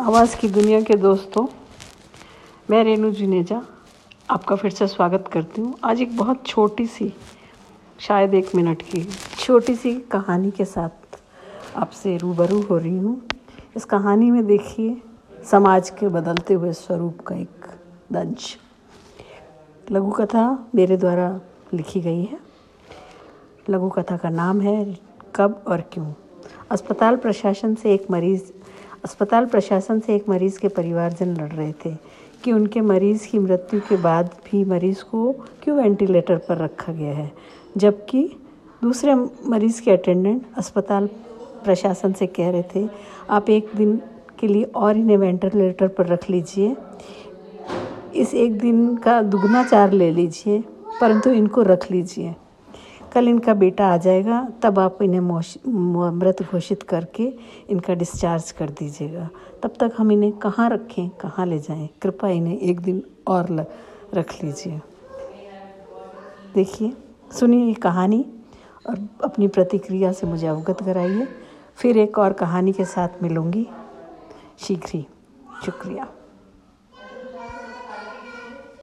आवाज़ की दुनिया के दोस्तों, मैं रेणु जुनेजा आपका फिर से स्वागत करती हूँ। आज एक बहुत छोटी सी, शायद एक मिनट की, छोटी सी कहानी के साथ आपसे रूबरू हो रही हूँ। इस कहानी में देखिए, समाज के बदलते हुए स्वरूप का एक दंश। लघु कथा मेरे द्वारा लिखी गई है। लघु कथा का नाम है, कब और क्यों? अस्पताल प्रशासन से एक मरीज़ अस्पताल प्रशासन से एक मरीज़ के परिवारजन लड़ रहे थे कि उनके मरीज़ की मृत्यु के बाद भी मरीज़ को क्यों वेंटिलेटर पर रखा गया है, जबकि दूसरे मरीज़ के अटेंडेंट अस्पताल प्रशासन से कह रहे थे, आप एक दिन के लिए और इन्हें वेंटिलेटर पर रख लीजिए। इस एक दिन का दुगना चार ले लीजिए, परंतु इनको रख लीजिए। कल इनका बेटा आ जाएगा तब आप इन्हें मृत घोषित करके इनका डिस्चार्ज कर दीजिएगा। तब तक हम इन्हें कहाँ रखें कहाँ ले जाएँ? कृपा इन्हें एक दिन और ल, रख लीजिए। देखिए सुनिए ये कहानी और अपनी प्रतिक्रिया से मुझे अवगत कराइए। फिर एक और कहानी के साथ मिलूँगी। शीघ्र ही। शुक्रिया।